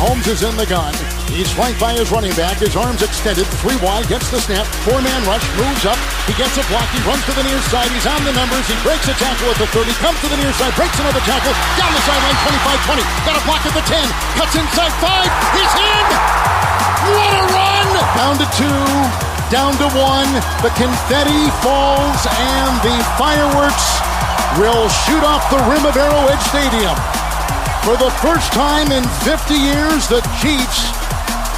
Mahomes is in the gun. He's flanked by his running back. His arms extended. Three wide. Gets the snap. Four-man rush. Moves up. He gets a block. He runs to the near side. He's on the numbers. He breaks a tackle at the 30. Comes to the near side. Breaks another tackle. Down the sideline. 25-20. Got a block at the 10. Cuts inside 5. He's in! What a run! Down to two. Down to one. The confetti falls and the fireworks will shoot off the rim of Arrowhead Stadium. For the first time in 50 years, the Chiefs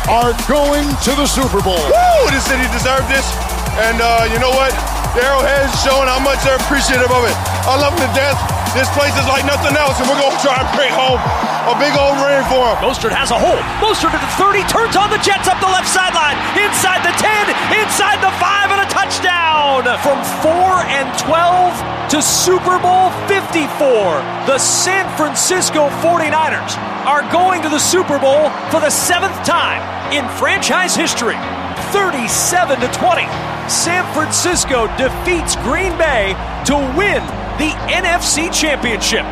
are going to the Super Bowl. Woo! The city deserved this. And uh, you know what? The Arrowhead's showing how much they're appreciative of it. I love them to death. This place is like nothing else, and we're going to try and bring home a big old ring for them. Mostert has a hole. Mostert at the 30, turns on the Jets up the left sideline. Inside the 10, inside the 5, and a touchdown. From 4 and 12 to Super Bowl 54, the San Francisco 49ers are going to the Super Bowl for the seventh time in franchise history. 37 to 20. San Francisco defeats Green Bay to win the NFC Championship.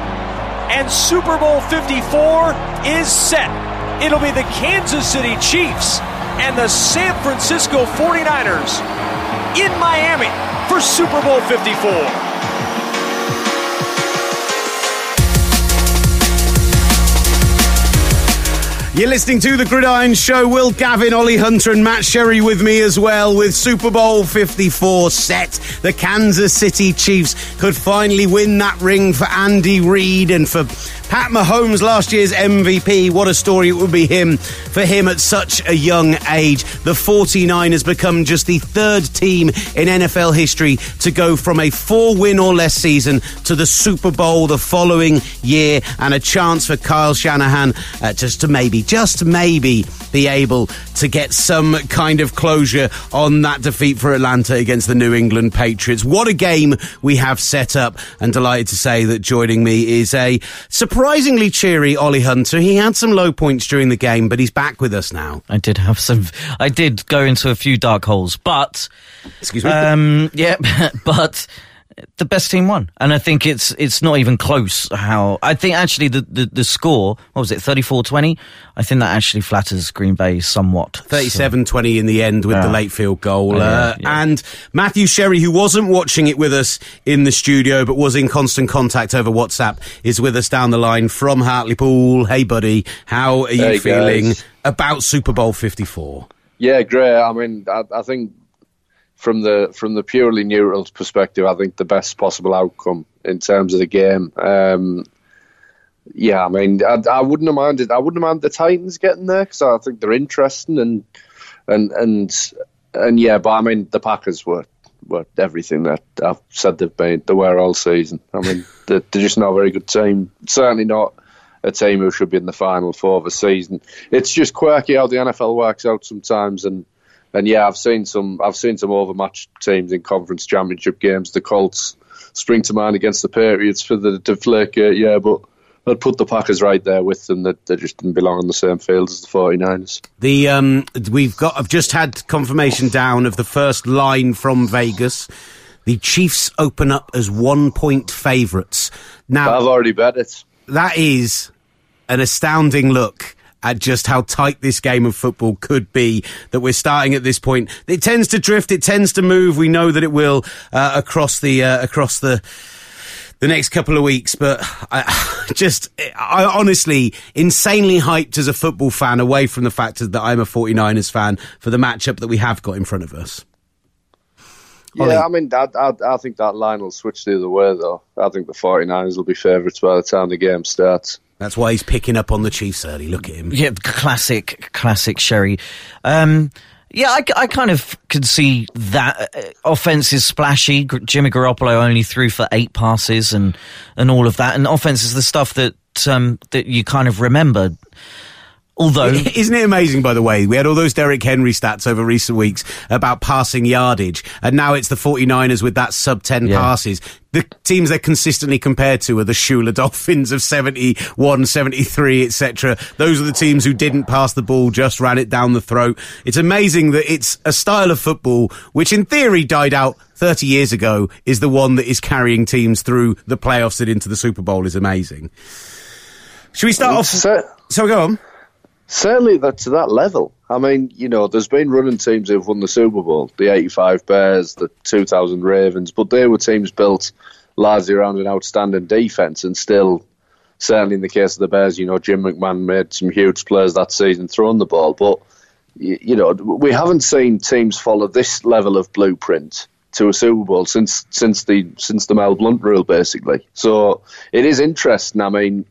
And Super Bowl 54 is set. It'll be the Kansas City Chiefs and the San Francisco 49ers in Miami for Super Bowl 54. You're listening to The Gridiron Show. Will Gavin, Ollie Hunter, and Matt Sherry with me as well with Super Bowl 54 set. The Kansas City Chiefs could finally win that ring for Andy Reid and for Pat Mahomes, last year's MVP. What a story it would be him for him at such a young age. The 49ers become just the third team in NFL history to go from a four win or less season to the Super Bowl the following year and a chance for Kyle Shanahan uh, just to maybe, just maybe be able to get some kind of closure on that defeat for Atlanta against the New England Patriots. What a game we have set up and delighted to say that joining me is a surprise surprisingly cheery Ollie Hunter. He had some low points during the game, but he's back with us now. I did have some. I did go into a few dark holes, but excuse me. Um, yeah, but the best team won, and I think it's it's not even close. How I think actually the the, the score what was it 34-20? I think that actually flatters Green Bay somewhat. 37-20 in the end with yeah. the late field goal, yeah, uh, yeah. and Matthew Sherry, who wasn't watching it with us in the studio but was in constant contact over WhatsApp, is with us down the line from Hartlepool. Hey, buddy, how are you hey, feeling guys. about Super Bowl Fifty Four? Yeah, great. I mean, I, I think from the from the purely neutral perspective, I think the best possible outcome in terms of the game. Um, yeah, I mean, I, I wouldn't have minded. I wouldn't minded the Titans getting there because I think they're interesting and and and and yeah, but I mean, the Packers were were everything that I've said they've been. They were all season. I mean, they're, they're just not a very good team. Certainly not a team who should be in the final four of the season. It's just quirky how the NFL works out sometimes, and and yeah, I've seen some I've seen some overmatched teams in conference championship games. The Colts spring to mind against the Patriots for the Deflategate, yeah, but I'd put the Packers right there with them. That they just didn't belong on the same field as the 49ers. The um, we've got I've just had confirmation down of the first line from Vegas. The Chiefs open up as one point favourites. Now I've already bet it. That is an astounding look at just how tight this game of football could be that we're starting at this point. It tends to drift, it tends to move. We know that it will uh, across the uh, across the the next couple of weeks, but I just, I honestly, insanely hyped as a football fan away from the fact that I'm a 49ers fan for the matchup that we have got in front of us. Yeah, I mean, I, I, I, think that line will switch the other way, though. I think the 49ers will be favourites by the time the game starts. That's why he's picking up on the Chiefs early. Look at him. Yeah, classic, classic Sherry. Um, yeah, I, I, kind of could see that uh, offense is splashy. Jimmy Garoppolo only threw for eight passes and, and all of that. And offense is the stuff that um, that you kind of remember. Although, isn't it amazing? By the way, we had all those Derrick Henry stats over recent weeks about passing yardage, and now it's the 49ers with that sub 10 yeah. passes. The teams they're consistently compared to are the Shula Dolphins of 71, 73, etc. Those are the teams who didn't pass the ball, just ran it down the throat. It's amazing that it's a style of football which, in theory, died out 30 years ago, is the one that is carrying teams through the playoffs and into the Super Bowl. Is amazing. Should we start off? So, so go on Certainly, that to that level. I mean, you know, there's been running teams who've won the Super Bowl, the '85 Bears, the 2000 Ravens, but they were teams built largely around an outstanding defense, and still, certainly in the case of the Bears, you know, Jim McMahon made some huge plays that season throwing the ball, but you know, we haven't seen teams follow this level of blueprint to a Super Bowl since since the since the Mel Blount rule, basically. So it is interesting. I mean,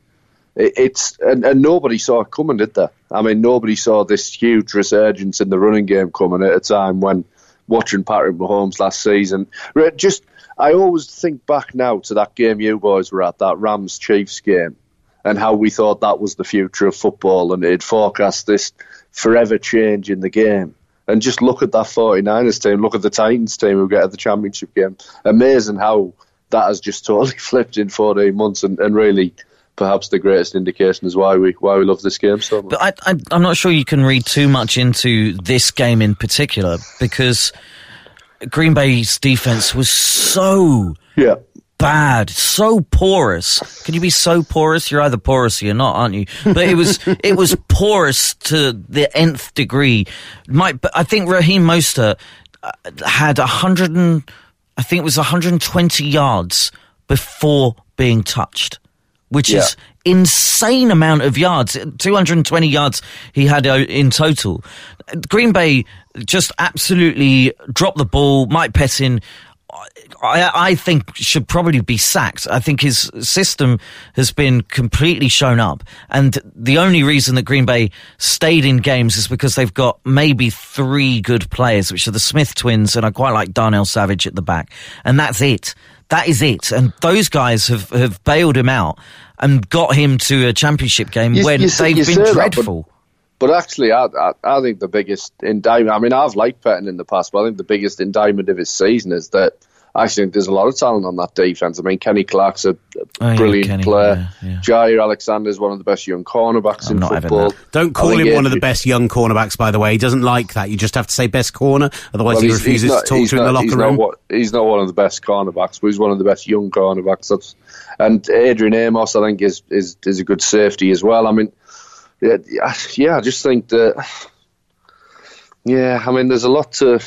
it, it's and, and, nobody saw it coming, did they? I mean, nobody saw this huge resurgence in the running game coming at a time when watching Patrick Mahomes last season. Just, I always think back now to that game you boys were at, that Rams Chiefs game, and how we thought that was the future of football, and it forecast this forever change in the game. And just look at that 49ers team, look at the Titans team who get at the championship game. Amazing how that has just totally flipped in 14 months and, and really perhaps the greatest indication is why we why we love this game so much. But I, I, am not sure you can read too much into this game in particular because Green Bay's defense was so yeah bad, so porous. Can you be so porous? You're either porous or you're not, aren't you? But it was it was porous to the nth degree. My, I think Raheem Mostert uh, had a hundred and I think it was 120 yards before being touched, which yeah. is insane amount of yards. 220 yards he had uh, in total. Green Bay just absolutely dropped the ball. Mike Pettine I, I, think should probably be sacked. I think his system has been completely shown up. And the only reason that Green Bay stayed in games is because they've got maybe three good players, which are the Smith twins, and I quite like Darnell Savage at the back. And that's it. That is it. And those guys have, have bailed him out and got him to a championship game you, when you, they've been dreadful. That, but- but actually, I, I, I, think the biggest indictment, I mean, I've liked Pettine in the past, but I think the biggest indictment of his season is that I actually think there's a lot of talent on that defense. I mean, Kenny Clark's a, oh, brilliant yeah, Kenny, player. Yeah, yeah. Jaire Alexander is one of the best young cornerbacks I'm in football. Don't call him one of the best young cornerbacks, by the way. He doesn't like that. You just have to say best corner, otherwise well, he refuses not, to talk to you in the locker he's room. Not what, he's not one of the best cornerbacks, but he's one of the best young cornerbacks. That's, and Adrian Amos, I think, is, is, is a good safety as well. I mean, yeah, yeah, I just think that. Yeah, I mean, there's a lot to.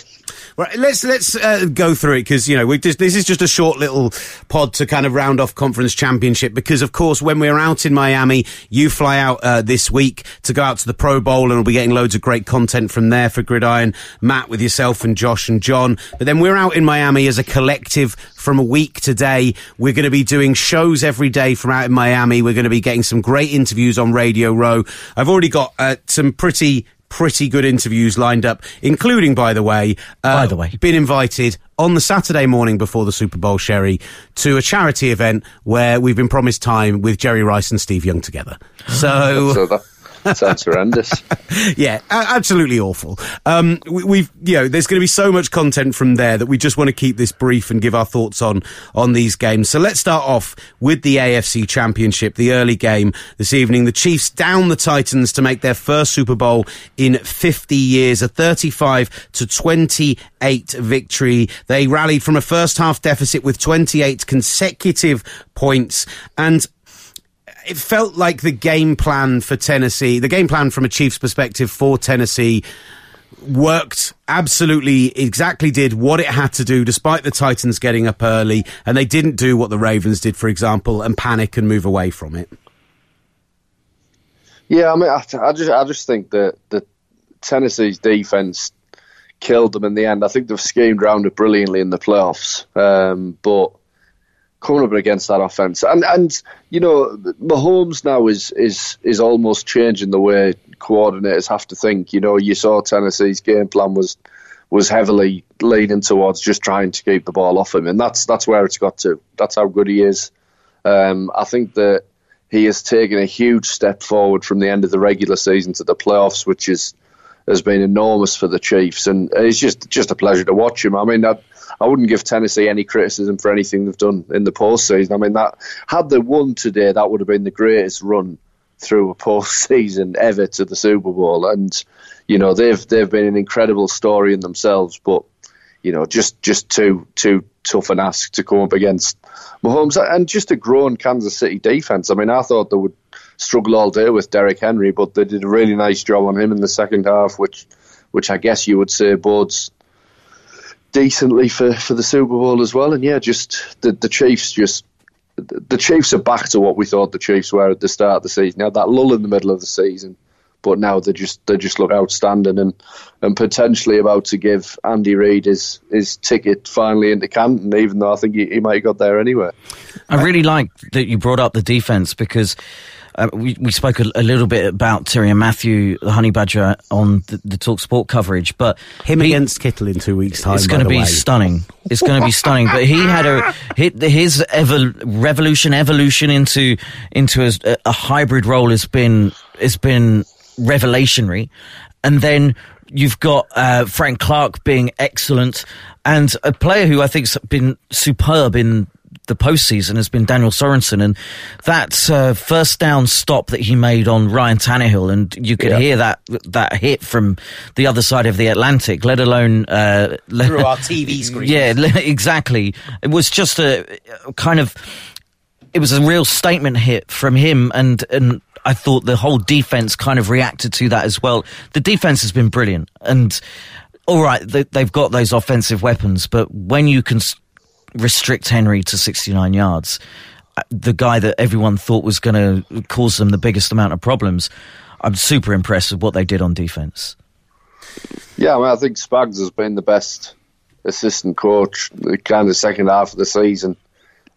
Right, let's let's uh, go through it because you know we just, this is just a short little pod to kind of round off conference championship because of course when we're out in Miami, you fly out uh, this week to go out to the Pro Bowl and we'll be getting loads of great content from there for Gridiron. Matt with yourself and Josh and John, but then we're out in Miami as a collective from a week today. We're going to be doing shows every day from out in Miami. We're going to be getting some great interviews on Radio Row. I've already got uh, some pretty pretty good interviews lined up, including, by the way, uh, by the way, been invited on the Saturday morning before the Super Bowl, Sherry, to a charity event where we've been promised time with Jerry Rice and Steve Young together. So. Sounds horrendous. yeah, absolutely awful. Um, we, have you know, there's going to be so much content from there that we just want to keep this brief and give our thoughts on on these games. So let's start off with the AFC Championship, the early game this evening. The Chiefs down the Titans to make their first Super Bowl in 50 years, a 35 to 28 victory. They rallied from a first half deficit with 28 consecutive points and it felt like the game plan for Tennessee, the game plan from a Chiefs perspective for Tennessee worked absolutely exactly did what it had to do despite the Titans getting up early and they didn't do what the Ravens did for example and panic and move away from it. Yeah, I mean I, I just I just think that the Tennessee's defense killed them in the end. I think they've schemed around it brilliantly in the playoffs. Um, but coming up against that offense. And and you know, Mahomes now is is is almost changing the way coordinators have to think. You know, you saw Tennessee's game plan was was heavily leaning towards just trying to keep the ball off him, and that's that's where it's got to. That's how good he is. Um, I think that he has taken a huge step forward from the end of the regular season to the playoffs, which is has been enormous for the Chiefs, and it's just just a pleasure to watch him. I mean, I, I wouldn't give Tennessee any criticism for anything they've done in the postseason. I mean, that had they won today, that would have been the greatest run through a postseason ever to the Super Bowl. And you know, they've they've been an incredible story in themselves, but you know, just just too too tough an ask to come up against Mahomes and just a grown Kansas City defense. I mean, I thought they would struggle all day with Derrick Henry, but they did a really nice job on him in the second half, which which I guess you would say bodes decently for, for the Super Bowl as well. And yeah, just the the Chiefs just the Chiefs are back to what we thought the Chiefs were at the start of the season. Now that lull in the middle of the season, but now they just they just look outstanding and and potentially about to give Andy Reid his his ticket finally into Canton, even though I think he, he might have got there anyway. I really like that you brought up the defense because. Uh, we, we spoke a, a, little bit about Tyrann Mathieu, the Honey Badger, on the, the Talk Sport coverage, but him he, against Kittle in two weeks' time. It's going to be way. stunning. It's going to be stunning. But he had a his evol, revolution, evolution into into a, a hybrid role has been has been revelationary. And then you've got uh, Frank Clark being excellent, and a player who I think's been superb in the postseason has been Daniel Sorensen, and that uh, first down stop that he made on Ryan Tannehill, and you could yeah. hear that that hit from the other side of the Atlantic, let alone uh, through our TV screen. Yeah, exactly. It was just a, kind of. It was a real statement hit from him, and and I thought the whole defense kind of reacted to that as well. The defense has been brilliant, and all right, they, have got those offensive weapons, but when you can restrict Henry to 69 yards, uh, the guy that everyone thought was going to cause them the biggest amount of problems, I'm super impressed with what they did on defense. Yeah, I, mean, I think Spags has been the best assistant coach kind of second half of the season.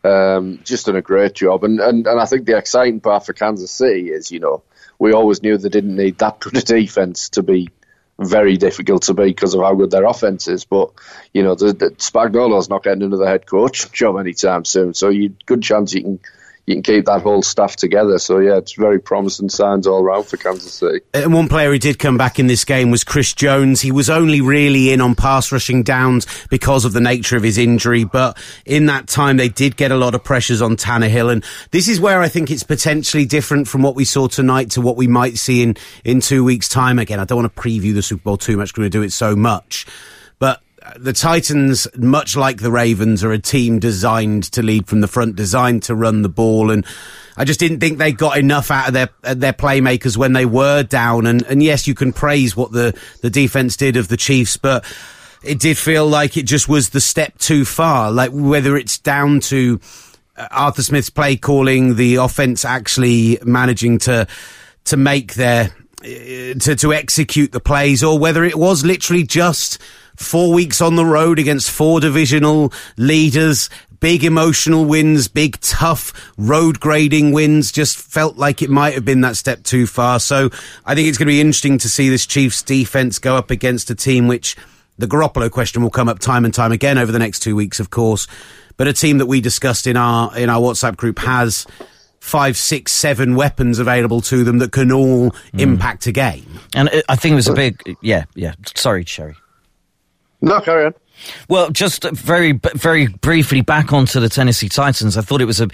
Um, just done a great job. And, and, and I think the exciting part for Kansas City is, you know, we always knew they didn't need that good a defense to be very difficult to beat because of how good their offense is. But you know, the, the Spagnuolo's not getting another head coach job anytime soon, so you good chance you can you can keep that whole staff together. So yeah, it's very promising signs all around for Kansas City. And one player who did come back in this game was Chris Jones. He was only really in on pass rushing downs because of the nature of his injury, but in that time they did get a lot of pressures on Tannehill, and this is where I think it's potentially different from what we saw tonight to what we might see in in two weeks' time. Again, I don't want to preview the Super Bowl too much. Going to do it so much, the Titans, much like the Ravens, are a team designed to lead from the front, designed to run the ball, and I just didn't think they got enough out of their their playmakers when they were down. And, and yes, you can praise what the the defense did of the Chiefs, but it did feel like it just was the step too far. Like whether it's down to uh, Arthur Smith's play calling, the offense actually managing to to make their uh, to to execute the plays, or whether it was literally just Four weeks on the road against four divisional leaders, big emotional wins, big tough road grading wins. Just felt like it might have been that step too far. So I think it's going to be interesting to see this Chiefs defense go up against a team which the Garoppolo question will come up time and time again over the next two weeks, of course. But a team that we discussed in our in our WhatsApp group has five, six, seven weapons available to them that can all mm. impact a game. And I think it was a big, yeah, yeah. Sorry, Sherry. No, carry on. Well, just very, very briefly back onto the Tennessee Titans. I thought it was a,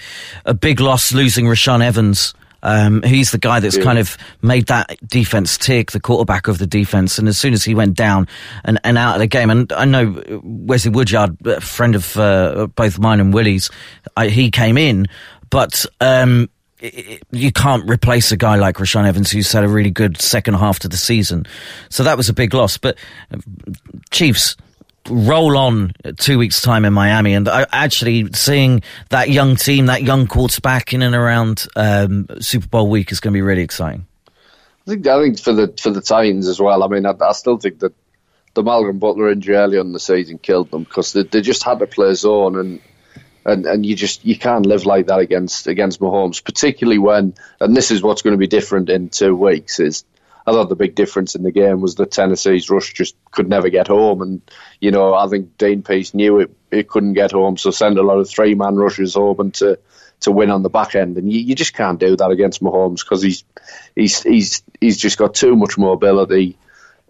a big loss losing Rashaan Evans. Um, he's the guy that's yeah. kind of made that defense tick, the quarterback of the defense. And as soon as he went down and, and out of the game, and I know Wesley Woodyard, a friend of uh, both mine and Willie's, I, he came in, but um, you can't replace a guy like Rashaan Evans who's had a really good second half to the season. So that was a big loss. But uh, Chiefs roll on two weeks time in Miami and I, actually seeing that young team, that young quarterback in and around um, Super Bowl week is going to be really exciting. I think I think for the for the Titans as well. I mean, I, I still think that the Malcolm Butler injury early on in the season killed them because they, they just had to play zone and and and you just you can't live like that against against Mahomes, particularly when and this is what's going to be different in two weeks is I thought the big difference in the game was that Tennessee's rush just could never get home, and you know I think Dean Pees knew it it couldn't get home, so send a lot of three man rushes home to to win on the back end, and you, you just can't do that against Mahomes because he's he's he's he's just got too much mobility.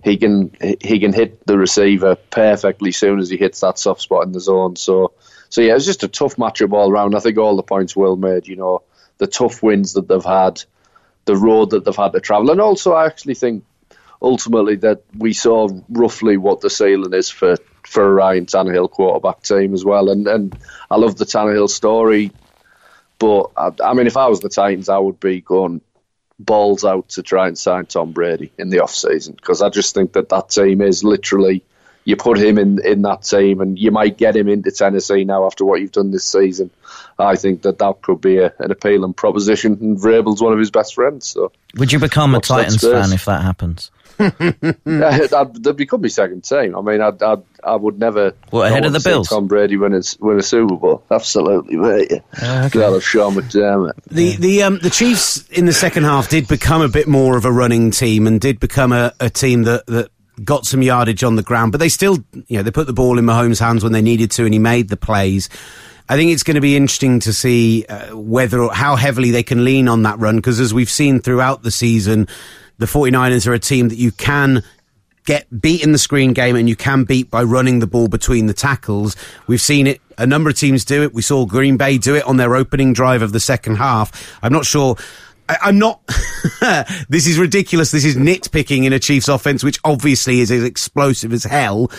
He can he can hit the receiver perfectly soon as he hits that soft spot in the zone. So so yeah, it was just a tough matchup all around. I think all the points well made. You know the tough wins that they've had the road that they've had to travel. And also, I actually think ultimately that we saw roughly what the ceiling is for for Ryan Tannehill quarterback team as well. And and I love the Tannehill story, but I, I mean, if I was the Titans, I would be going balls out to try and sign Tom Brady in the off season because I just think that that team is literally you put him in in that team and you might get him into Tennessee now after what you've done this season. I think that that could be a, an appealing proposition and Vrabel's one of his best friends. So would you become a Titans fan if that happens? that'd become my second team. I mean, I'd, I'd, I would never. What ahead of the Bills? Tom Brady win a, win a Super Bowl. Absolutely, mate. Yeah. Uh, okay. That of Sean McDermott. The the um the Chiefs in the second half did become a bit more of a running team and did become a, a team that that got some yardage on the ground, but they still, you know, they put the ball in Mahomes' hands when they needed to, and he made the plays. I think it's going to be interesting to see uh, whether how heavily they can lean on that run because as we've seen throughout the season, the 49ers are a team that you can get beat in the screen game and you can beat by running the ball between the tackles. We've seen it. A number of teams do it. We saw Green Bay do it on their opening drive of the second half. I'm not sure. I, am not. this is ridiculous. This is nitpicking in a Chiefs offense, which obviously is as explosive as hell,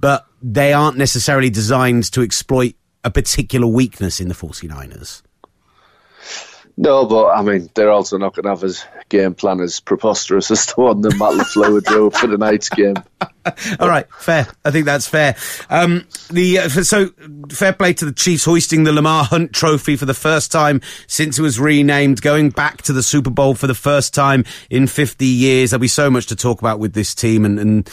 but they aren't necessarily designed to exploit a particular weakness in the 49ers. No, but I mean, they're also not going to have his game plan as preposterous as the one that Matt LaFleur drew for the night's game. All right, fair. I think that's fair. Um, the uh, so fair play to the Chiefs hoisting the Lamar Hunt Trophy for the first time since it was renamed, going back to the Super Bowl for the first time in 50 years. There'll be so much to talk about with this team, and, and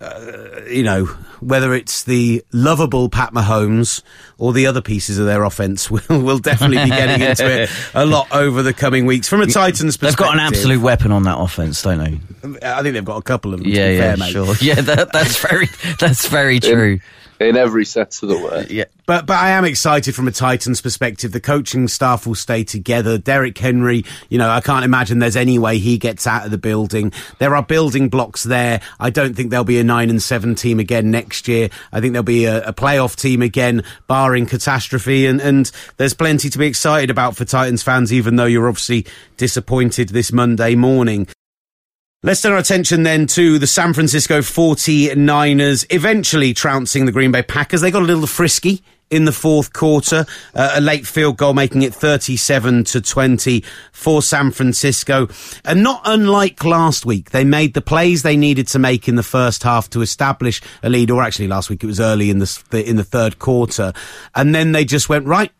uh, you know, whether it's the lovable Pat Mahomes or the other pieces of their offense, we'll, we'll definitely be getting into it a lot over the coming weeks. From a Titans perspective, they've got an absolute weapon on that offense, don't they? I think they've got a couple of them. Yeah, yeah, fair, sure. Yeah, that, that's very that's very true in every sense of the word. Yeah, but but I am excited from a Titans perspective. The coaching staff will stay together. Derrick Henry, you know, I can't imagine there's any way he gets out of the building. There are building blocks there. I don't think there'll be a nine and seven team again next year. I think there'll be a, a playoff team again, barring catastrophe. And and there's plenty to be excited about for Titans fans, even though you're obviously disappointed this Monday morning. Let's turn our attention then to the San Francisco 49ers eventually trouncing the Green Bay Packers. They got a little frisky in the fourth quarter, uh, a late field goal making it 37 to 20 for San Francisco. And not unlike last week, they made the plays they needed to make in the first half to establish a lead, or actually last week it was early in the, in the third quarter. And then they just went, right,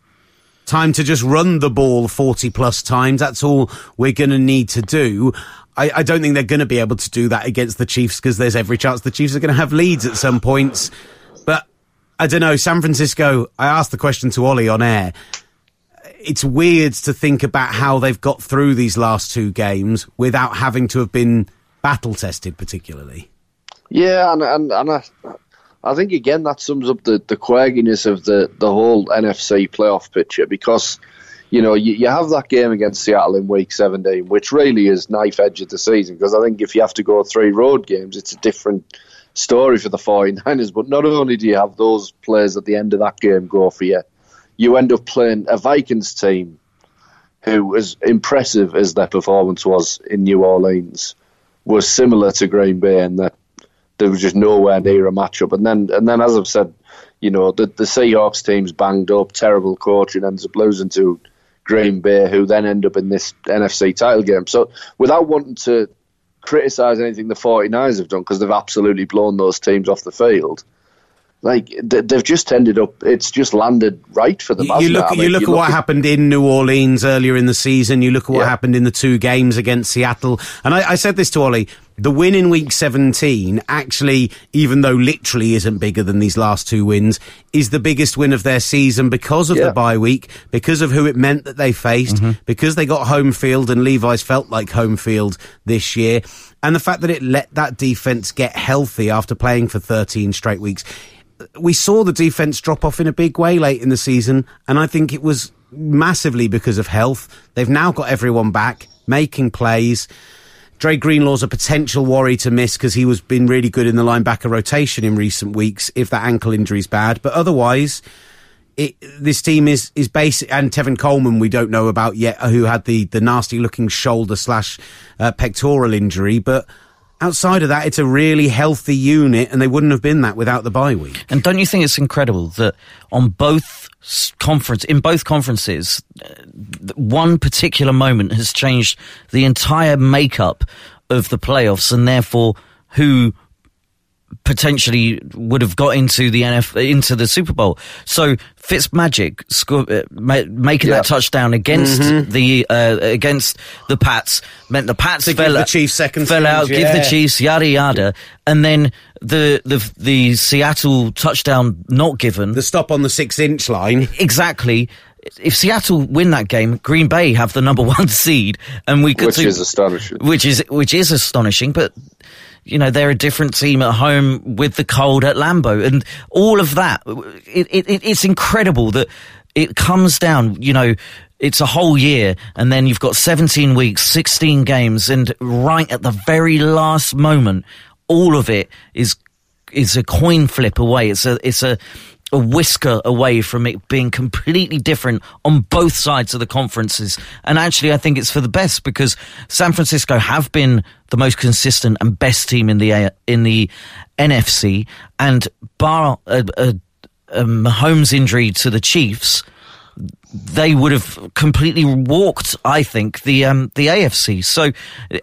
time to just run the ball 40 plus times. That's all we're going to need to do. I, I don't think they're going to be able to do that against the Chiefs because there's every chance the Chiefs are going to have leads at some points. But I don't know. San Francisco, I asked the question to Ollie on air. It's weird to think about how they've got through these last two games without having to have been battle tested, particularly. Yeah, and and, and I, I think again that sums up the, the quagginess of the, the whole NFC playoff picture because you know, you, you have that game against Seattle in week 17, which really is knife edge of the season because I think if you have to go three road games, it's a different story for the 49ers. But not only do you have those players at the end of that game go for you, you end up playing a Vikings team who, as impressive as their performance was in New Orleans, was similar to Green Bay in that there was just nowhere near a matchup. And then, and then as I've said, you know, the, the Seahawks team's banged up, terrible coaching, ends up losing to Green Bay, who then end up in this NFC title game. So without wanting to criticise anything the 49ers have done, because they've absolutely blown those teams off the field, like they've just ended up. It's just landed right for them. You, look, I mean, you look you at what at, happened in New Orleans earlier in the season. You look at what yeah. happened in the two games against Seattle. And I, I said this to Ollie: the win in week 17 actually, even though literally isn't bigger than these last two wins, is the biggest win of their season because of yeah. the bye week, because of who it meant that they faced, mm-hmm. because they got home field and Levi's felt like home field this year, and the fact that it let that defense get healthy after playing for 13 straight weeks we saw the defense drop off in a big way late in the season, and I think it was massively because of health. They've now got everyone back, making plays. Dre Greenlaw's a potential worry to miss because he was been really good in the linebacker rotation in recent weeks if that ankle injury is bad. But otherwise, it, this team is is basic. And Tevin Coleman, we don't know about yet, who had the the nasty looking shoulder slash uh, pectoral injury, but outside of that, it's a really healthy unit, and they wouldn't have been that without the bye week. And don't you think it's incredible that on both conference in both conferences, uh, one particular moment has changed the entire makeup of the playoffs, and therefore who potentially would have got into the NF into the Super Bowl. So Fitzmagic sco- uh, ma- making yeah. that touchdown against mm-hmm. the uh, against the Pats meant the Pats to fell, the Chiefs second fell out, yeah. give the Chiefs yada yada, and then the the the Seattle touchdown not given, the stop on the six inch line, exactly if Seattle win that game, Green Bay have the number one seed, and we could which is astonishing. Which is which is astonishing, but you know, they're a different team at home with the cold at Lambeau and all of that. It, it, it's incredible that it comes down, you know, it's a whole year and then you've got 17 weeks, 16 games and right at the very last moment, all of it is, is a coin flip away. It's a, it's a, a whisker away from it being completely different on both sides of the conferences. And actually, I think it's for the best because San Francisco have been the most consistent and best team in the in the NFC, and bar a, a, a Mahomes injury to the Chiefs. They would have completely walked, I think, the um, the AFC. So,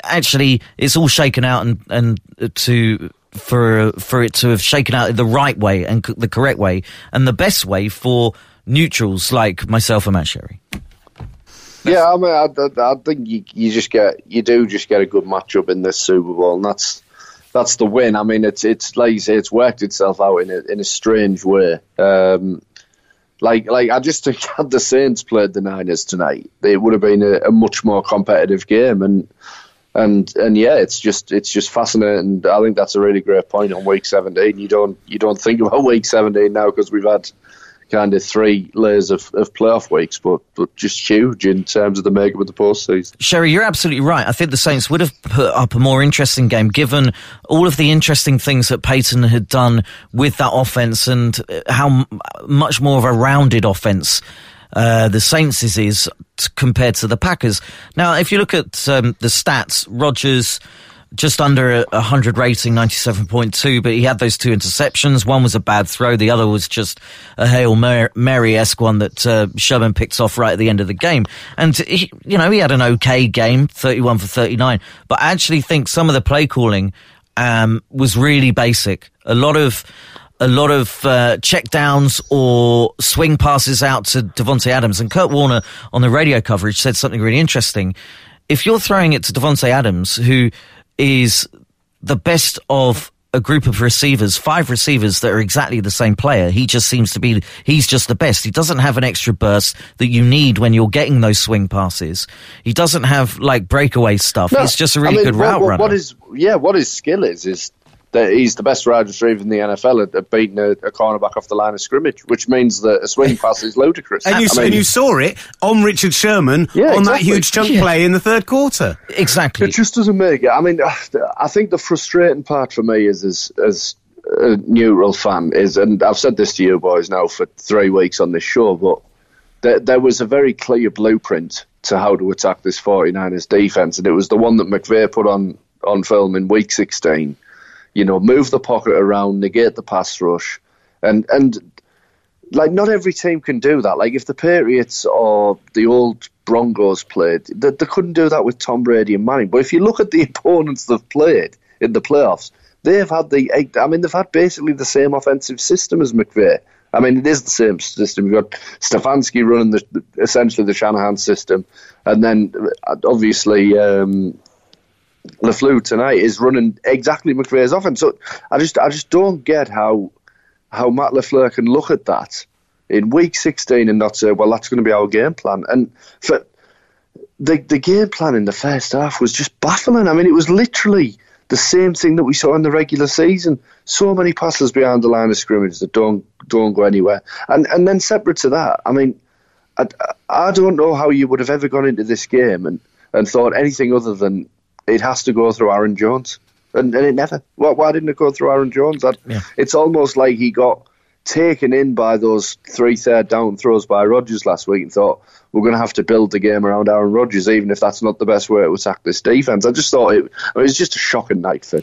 actually, it's all shaken out and and to for for it to have shaken out the right way and the correct way and the best way for neutrals like myself and Matt Sherry. Yeah, I mean, I, I, think you, you just get you do just get a good matchup in this Super Bowl, and that's that's the win. I mean, it's it's like you say, it's worked itself out in a in a strange way. Um, like like I just think had the Saints played the Niners tonight, it would have been a, a much more competitive game, and and and yeah, it's just it's just fascinating. I think that's a really great point on week 17. You don't you don't think about week 17 now because we've had kind of three layers of, of playoff weeks, but but just huge in terms of the makeup of the postseason. Sherry, you're absolutely right. I think the Saints would have put up a more interesting game given all of the interesting things that Payton had done with that offense and uh, how much more of a rounded offense uh, the Saints is, compared to the Packers. Now, if you look at um, the stats, Rodgers just under a 100 rating, 97.2, but he had those two interceptions. One was a bad throw. The other was just a Hail Mary-esque one that uh, Sherman picked off right at the end of the game. And, he, you know, he had an okay game, 31 for 39, but I actually think some of the play calling um, was really basic. A lot of a lot of uh, check downs or swing passes out to Davante Adams. And Kurt Warner on the radio coverage said something really interesting. If you're throwing it to Davante Adams, who is the best of a group of receivers, five receivers that are exactly the same player. He just seems to be, he's just the best. He doesn't have an extra burst that you need when you're getting those swing passes. He doesn't have like breakaway stuff. No, he's just a really I mean, good what, route what, runner. What is, yeah, what his skill is, is he's the best wide receiver in the NFL at, at beating a, a, cornerback off the line of scrimmage, which means that a swing pass is ludicrous. and, you, I mean, and you saw it on Richard Sherman yeah, on exactly. that huge chunk yeah. play in the third quarter. Exactly. It just doesn't make it. I mean, I think the frustrating part for me is as, as a neutral fan is, and I've said this to you boys now for three weeks on this show, but there, there was a very clear blueprint to how to attack this 49ers defense, and it was the one that McVay put on on film in week 16 you know, move the pocket around, negate the pass rush, and and like not every team can do that. Like if the Patriots or the old Broncos played, they, they couldn't do that with Tom Brady and Manning. But if you look at the opponents they've played in the playoffs, they've had the I mean they've had basically the same offensive system as McVay. I mean, it is the same system. You've got Stefanski running the, essentially the Shanahan system, and then obviously um, LaFleur tonight is running exactly McVay's offense. So I just I just don't get how how Matt LaFleur can look at that in week 16 and not say, well, that's going to be our game plan. And for the the game plan in the first half was just baffling. I mean, it was literally the same thing that we saw in the regular season. So many passes behind the line of scrimmage that don't don't go anywhere. And and then separate to that, I mean, I, I don't know how you would have ever gone into this game and, and thought anything other than it has to go through Aaron Jones, and, and it never. Why, why didn't it go through Aaron Jones? Yeah. It's almost like he got taken in by those three third down throws by Rodgers last week and thought we're going to have to build the game around Aaron Rodgers, even if that's not the best way to attack this defense. I just thought it, I mean, it was just a shocking night for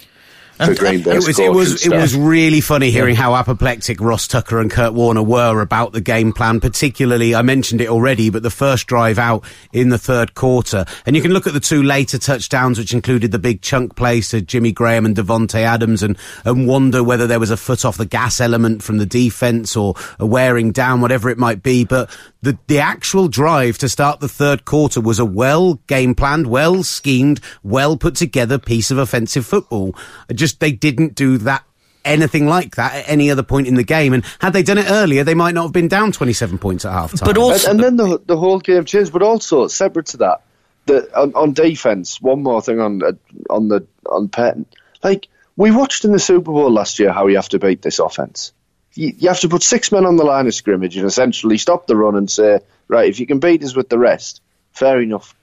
Green Bay. It was it was it was really funny hearing how apoplectic Ross Tucker and Kurt Warner were about the game plan. Particularly, I mentioned it already, but the first drive out in the third quarter, and you can look at the two later touchdowns, which included the big chunk plays to Jimmy Graham and Davante Adams, and and wonder whether there was a foot off the gas element from the defense or a wearing down, whatever it might be. But the the actual drive to start the third quarter was a well game planned, well schemed, well put together piece of offensive football. Just they didn't do that anything like that at any other point in the game. And had they done it earlier, they might not have been down 27 points at half time. But also, and, and, then the, the whole game changed. But also, separate to that, the, on, on defence, one more thing on uh, on the on Pettine. Like, we watched in the Super Bowl last year how you have to beat this offence. You, have to put six men on the line of scrimmage and essentially stop the run and say, right, if you can beat us with the rest, fair enough.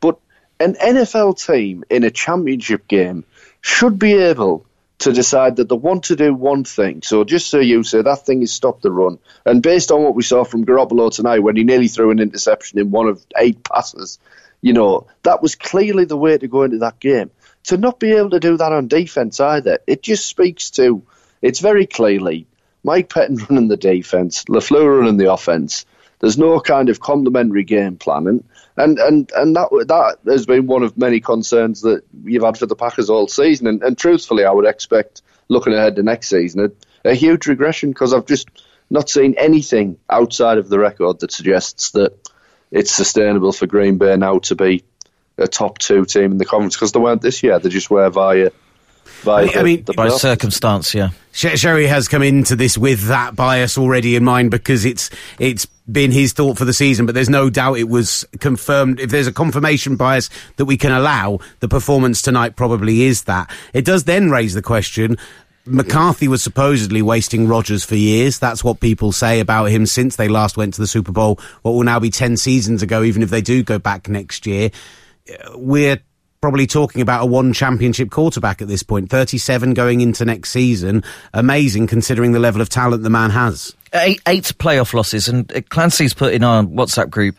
But an NFL team in a championship game should be able to decide that they want to do one thing. So just so you say that thing is stop the run. And based on what we saw from Garoppolo tonight when he nearly threw an interception in one of eight passes, you know, that was clearly the way to go into that game. To not be able to do that on defense either, it just speaks to it's very clearly Mike Pettine running the defense, LaFleur running the offense. There's no kind of complementary game planning and and and that that has been one of many concerns that you've had for the Packers all season. And, and truthfully, I would expect looking ahead to next season a, a huge regression because I've just not seen anything outside of the record that suggests that it's sustainable for Green Bay now to be a top two team in the conference because they weren't this year. They just were via by, I mean, the, by circumstance, yeah. Sherry has come into this with that bias already in mind because it's it's been his thought for the season, but there's no doubt it was confirmed. If there's a confirmation bias that we can allow, the performance tonight probably is that. It does then raise the question. McCarthy was supposedly wasting Rodgers for years. That's what people say about him since they last went to the Super Bowl. What will now be 10 seasons ago, even if they do go back next year. Uh, we're probably talking about a one championship quarterback at this point. 37 going into next season. Amazing considering the level of talent the man has. Eight, eight playoff losses, and uh, Clancy's put in our WhatsApp group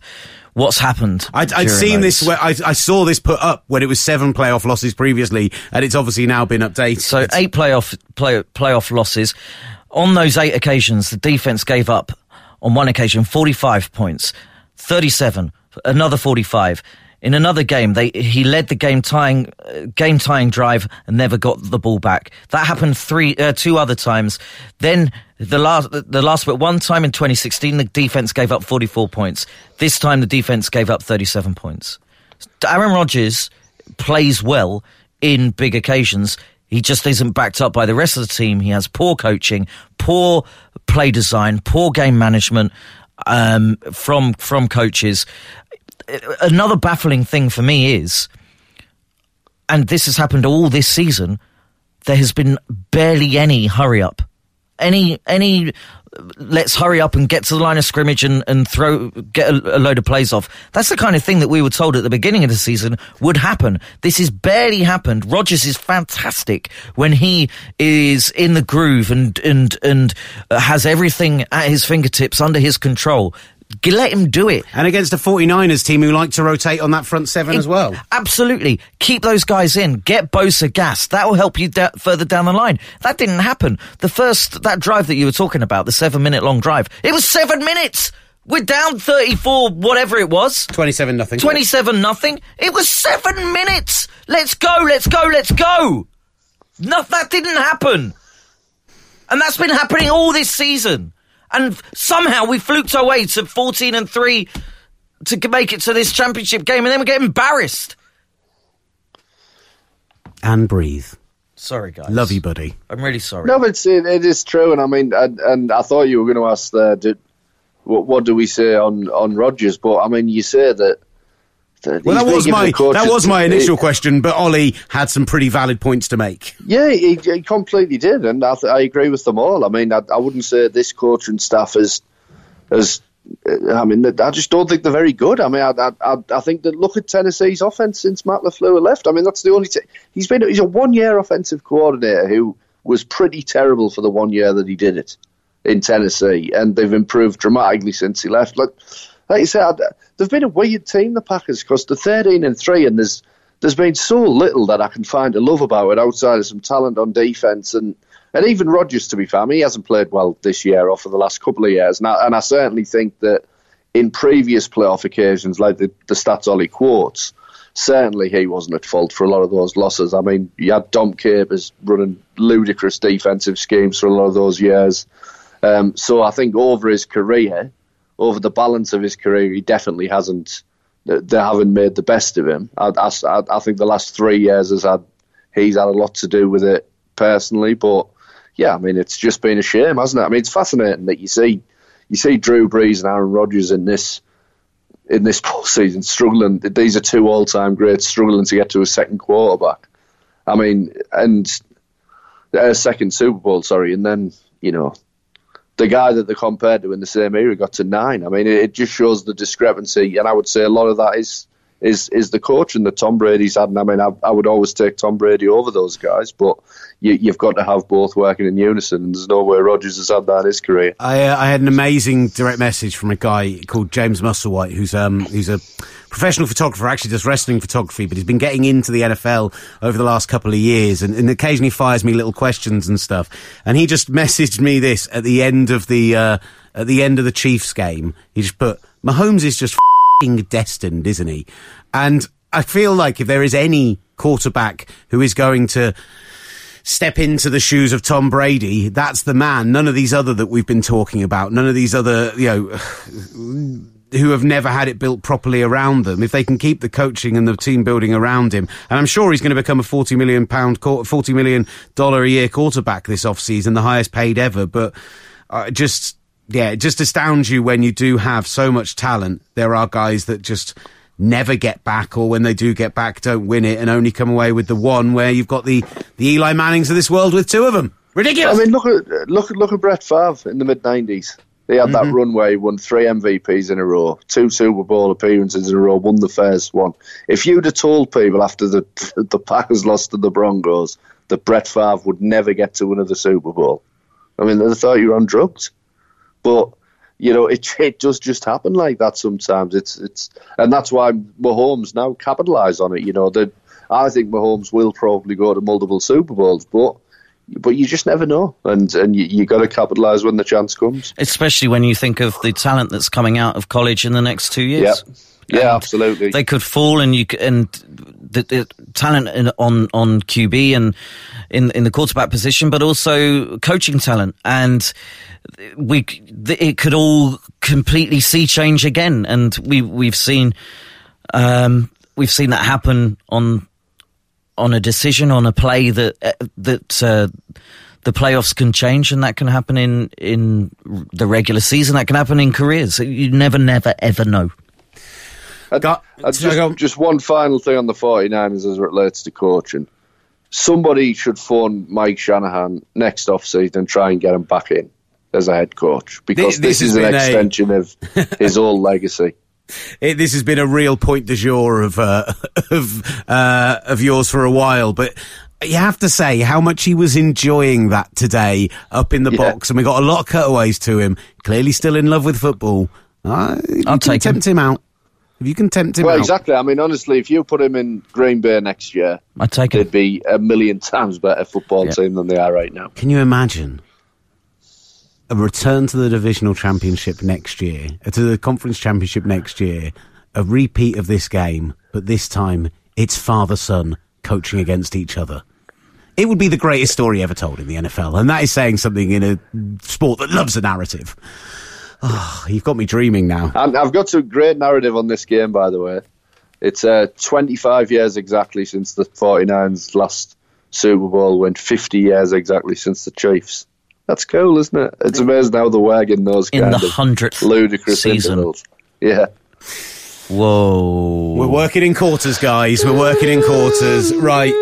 what's happened. I'd, I'd seen those. this. I, I, saw this put up when it was seven playoff losses previously, and it's obviously now been updated. So eight playoff play, playoff losses. On those eight occasions, the defense gave up on one occasion 45 points, 37, another 45. In another game, they he led the game tying uh, game tying drive and never got the ball back. That happened three uh, two other times. Then the last the last but one time in 2016, the defense gave up 44 points. This time, the defense gave up 37 points. Aaron Rodgers plays well in big occasions. He just isn't backed up by the rest of the team. He has poor coaching, poor play design, poor game management um, from from coaches another baffling thing for me is, and this has happened all this season, there has been barely any hurry up. Any, any, let's hurry up and get to the line of scrimmage and, and throw, get a, a load of plays off. That's the kind of thing that we were told at the beginning of the season would happen. This has barely happened. Rodgers is fantastic when he is in the groove and, and, and has everything at his fingertips under his control let him do it. And against a 49ers team who like to rotate on that front seven it, as well. Absolutely. Keep those guys in. Get Bosa gas. That will help you da- further down the line. That didn't happen. The first, that drive that you were talking about, the seven minute long drive, it was seven minutes. We're down 34, whatever it was. 27 nothing. 27 nothing. It was seven minutes. Let's go, let's go, let's go. No, that didn't happen. And that's been happening all this season and somehow we fluked our way to 14 and 3 to make it to this championship game, and then we get embarrassed. And breathe. Sorry, guys. Love you, buddy. I'm really sorry. No, but it's, it, it is true, and I mean, and, and I thought you were going to ask the, did, what, what do we say on on Rodgers? But I mean, you say that well, that was my that was my initial question, but Ollie had some pretty valid points to make. Yeah, he, he completely did, and I, th- I, agree with them all. I mean, I, I, wouldn't say this coaching staff is as I mean, I just don't think they're very good. I mean, I, I, I think that look at Tennessee's offense since Matt Lafleur left. I mean, that's the only t- he's been he's a one year offensive coordinator who was pretty terrible for the one year that he did it. in Tennessee, and they've improved dramatically since he left. Like, like you said, they've been a weird team, the Packers, because they're 13 and 3, and there's there's been so little that I can find to love about it outside of some talent on defence and and even Rodgers, to be fair, I mean, he hasn't played well this year or for the last couple of years, and I, and I certainly think that in previous playoff occasions, like the, the stats Ollie quotes, certainly he wasn't at fault for a lot of those losses. I mean, you had Dom Capers running ludicrous defensive schemes for a lot of those years. Um, so I think over his career, over the balance of his career, he definitely hasn't. They haven't made the best of him. I, I, I think the last three years has had he's had a lot to do with it personally, but yeah, I mean, it's just been a shame, hasn't it? I mean, it's fascinating that you see you see Drew Brees and Aaron Rodgers in this in this postseason struggling. These are two all time greats struggling to get to a second quarterback. I mean, and a second Super Bowl, sorry, and then you know the guy that they compared to in the same era got to nine. I mean, it, it just shows the discrepancy, and I would say a lot of that is is is the coaching that Tom Brady's had. And I mean, I, I would always take Tom Brady over those guys, but you, have got to have both working in unison. And there's no way Rodgers has had that in his career. I, uh, I had an amazing direct message from a guy called James Musselwhite, who's um who's a professional photographer, actually does wrestling photography, but he's been getting into the NFL over the last couple of years, and, and occasionally fires me little questions and stuff. And he just messaged me this at the end of the uh, at the end of the Chiefs game. He just put Mahomes is just destined, isn't he? And I feel like if there is any quarterback who is going to step into the shoes of Tom Brady, that's the man. None of these other that we've been talking about, none of these other, you know, who have never had it built properly around them. If they can keep the coaching and the team building around him, and I'm sure he's going to become a 40 million pound, 40 million dollar a year quarterback this off season, the highest paid ever. But uh, just, yeah, it just astounds you when you do have so much talent. There are guys that just, never get back, or when they do get back, don't win it, and only come away with the one. Where you've got the the Eli Mannings of this world with two of them. Ridiculous. I mean, look at look at look at Brett Favre in the mid '90s. They had mm-hmm. that runway, won three MVPs in a row, two Super Bowl appearances in a row, won the first one. If you'd have told people after the the Packers lost to the Broncos that Brett Favre would never get to another Super Bowl, I mean, they thought you were on drugs. But you know, it it does just happen like that sometimes. It's it's and that's why Mahomes now capitalise on it. You know, that I think Mahomes will probably go to multiple Super Bowls, but but you just never know, and and you, you got to capitalise when the chance comes. Especially when you think of the talent that's coming out of college in the next two years. Yeah. Yeah, absolutely. They could fall, and you and the, the talent in, on on QB and in in the quarterback position, but also coaching talent, and we it could all completely see change again. And we we've seen um, we've seen that happen on on a decision on a play that uh, that. Uh, the playoffs can change, and that can happen in in the regular season. That can happen in careers. You never, never, ever know. Got, just, just one final thing on the 49ers as it relates to coaching. Somebody should phone Mike Shanahan next off season and try and get him back in as a head coach because this, this, this is an extension a... of his old legacy. It, this has been a real point de jour of uh, of uh, of yours for a while, but you have to say how much he was enjoying that today up in the yeah. box, and we got a lot of cutaways to him. Clearly, still in love with football. Uh, I'll take tempt him. him out. If you can tempt him well, out. exactly. I mean, honestly, if you put him in Green Bay next year, I'd take they'd be a million times better football yeah. team than they are right now. Can you imagine a return to the divisional championship next year, uh, to the conference championship next year, a repeat of this game, but this time it's father son coaching against each other? It would be the greatest story ever told in the NFL, and that is saying something in a sport that loves a narrative. Oh, you've got me dreaming now. And I've got a great narrative on this game, by the way. It's uh, 25 years exactly since the 49ers last Super Bowl went 50 years exactly since the Chiefs. That's cool, isn't it? It's amazing how the wagon wagging those in kind the hundredth ludicrous season. Intervals. Yeah. Whoa. We're working in quarters, guys. We're working in quarters. Right.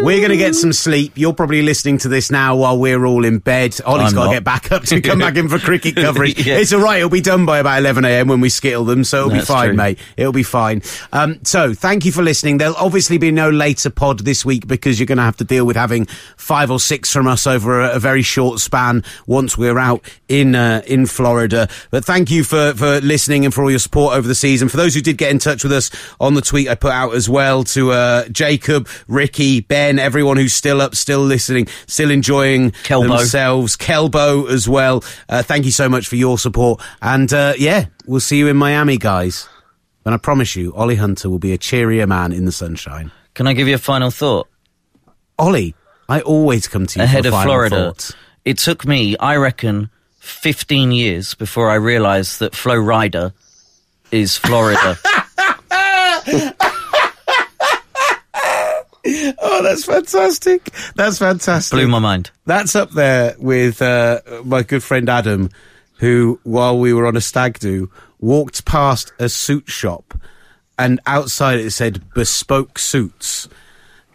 We're going to get some sleep. You're probably listening to this now while we're all in bed. Ollie's got to get back up to come back in for cricket coverage. Yeah. It's all right. It'll be done by about 11 a.m. when we skittle them, so it'll be fine, true. mate. It'll be fine. Um, so thank you for listening. There'll obviously be no later pod this week because you're going to have to deal with having five or six from us over a, a very short span once we're out in uh, in Florida. But thank you for for listening and for all your support over the season. For those who did get in touch with us on the tweet I put out as well to uh, Jacob, Ricky, Ben, everyone who's still up, still listening, still enjoying Kelbo. themselves, Kelbo as well. Uh, thank you so much for your support. And uh, yeah, we'll see you in Miami, guys. And I promise you, Ollie Hunter will be a cheerier man in the sunshine. Can I give you a final thought? Ollie, I always come to you Ahead for of final Florida, thoughts. it took me, I reckon, 15 years before I realised that Flo Rida is Florida. Oh, that's fantastic. That's fantastic. Blew my mind. That's up there with uh, my good friend Adam, who, while we were on a stag do, walked past a suit shop and outside it said bespoke suits.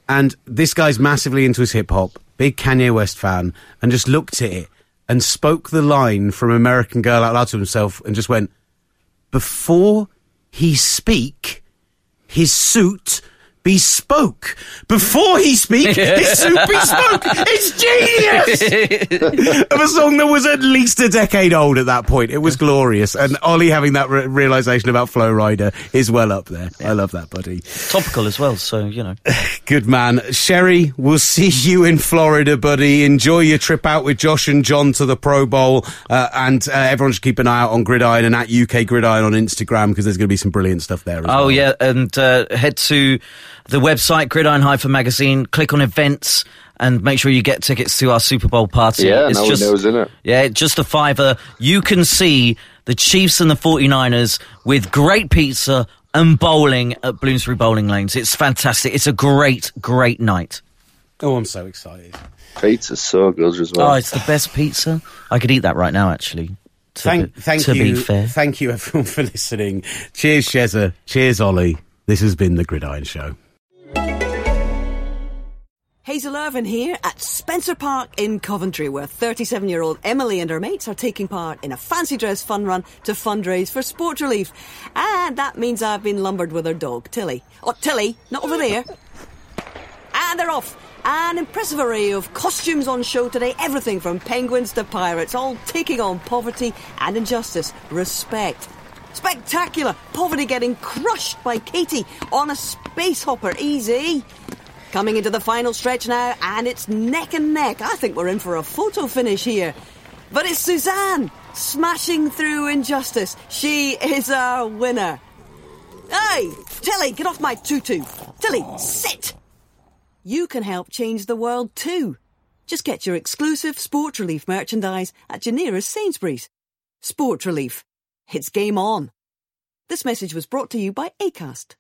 And this guy's massively into his hip hop, big Kanye West fan, and just looked at it and spoke the line from American Girl out loud to himself and just went, Before he speak, his suit bespoke. Before he speak, his suit bespoke. It's genius! of a song that was at least a decade old at that point. It was glorious. And Ollie having that re- realization about Flo Rida is well up there. I love that, buddy. Topical as well, so, you know. Good man. Sherry, we'll see you in Florida, buddy. Enjoy your trip out with Josh and John to the Pro Bowl. Uh, and uh, everyone should keep an eye out on Gridiron and at UK Gridiron on Instagram because there's going to be some brilliant stuff there as well. Oh yeah, and uh, head to the website Gridiron Hyphen Magazine. Click on events and make sure you get tickets to our Super Bowl party. Yeah, it's now just it knows, innit? yeah, just a fiver. You can see the Chiefs and the 49ers with great pizza and bowling at Bloomsbury Bowling Lanes. It's fantastic. It's a great, great night. Oh, I'm so excited. Pizza's so good as well. Oh, it's the best pizza. I could eat that right now, actually. To Thank, be, thank to you. be fair. Thank you, everyone, for listening. Cheers, Shezza. Cheers, Ollie. This has been The Gridiron Show. Hazel Irvine here at Spencer Park in Coventry, where 37 year old Emily and her mates are taking part in a fancy dress fun run to fundraise for Sport relief. And that means I've been lumbered with her dog, Tilly. Oh, Tilly, not over there. And they're off. An impressive array of costumes on show today. Everything from penguins to pirates, all taking on poverty and injustice. Respect. Spectacular! Poverty getting crushed by Katie on a space hopper. Easy. Coming into the final stretch now, and it's neck and neck. I think we're in for a photo finish here. But it's Suzanne smashing through injustice. She is our winner. Hey, Tilly, get off my tutu. Tilly, sit. You can help change the world too. Just get your exclusive Sport Relief merchandise at nearest Sainsbury's. Sport Relief. It's game on. This message was brought to you by ACAST.